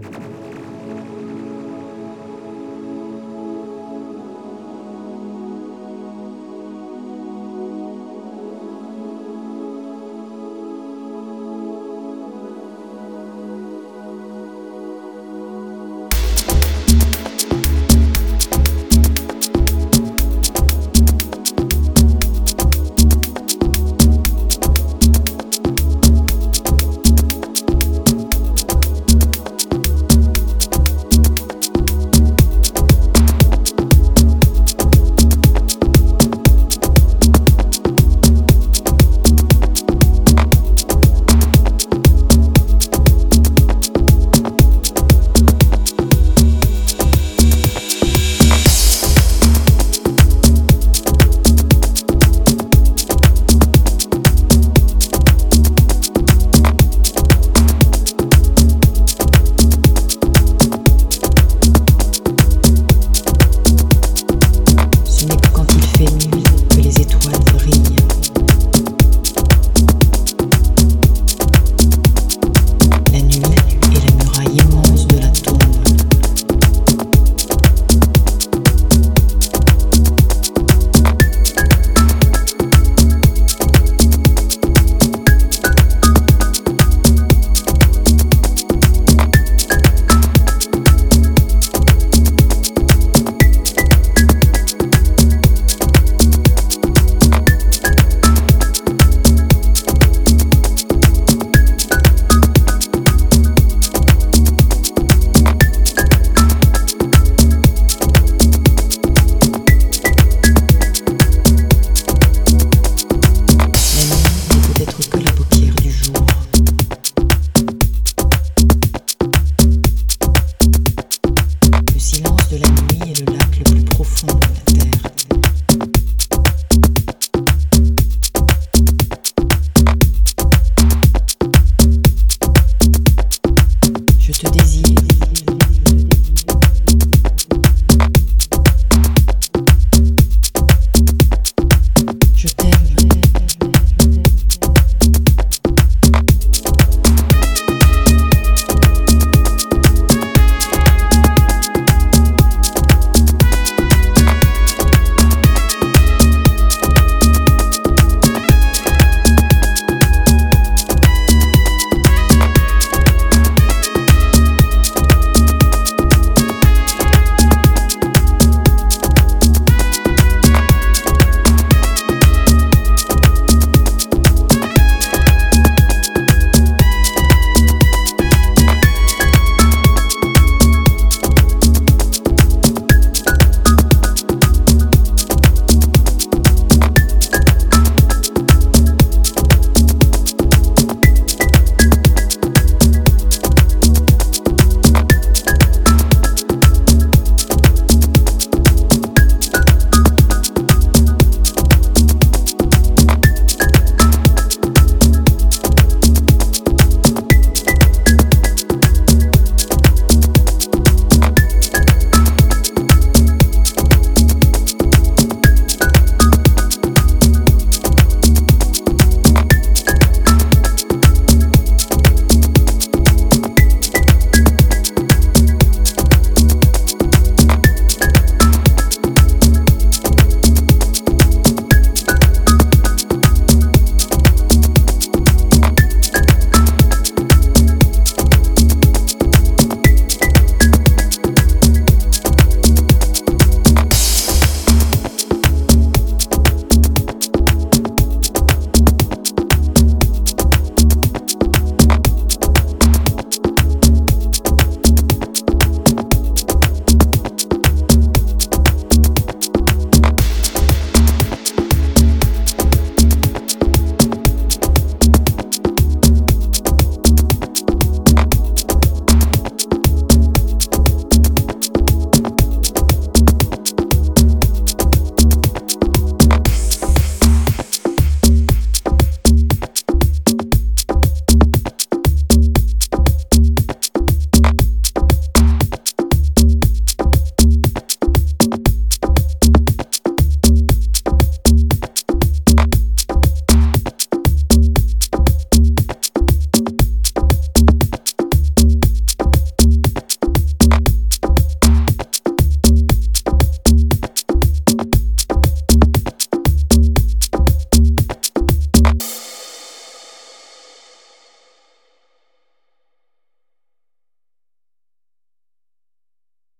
you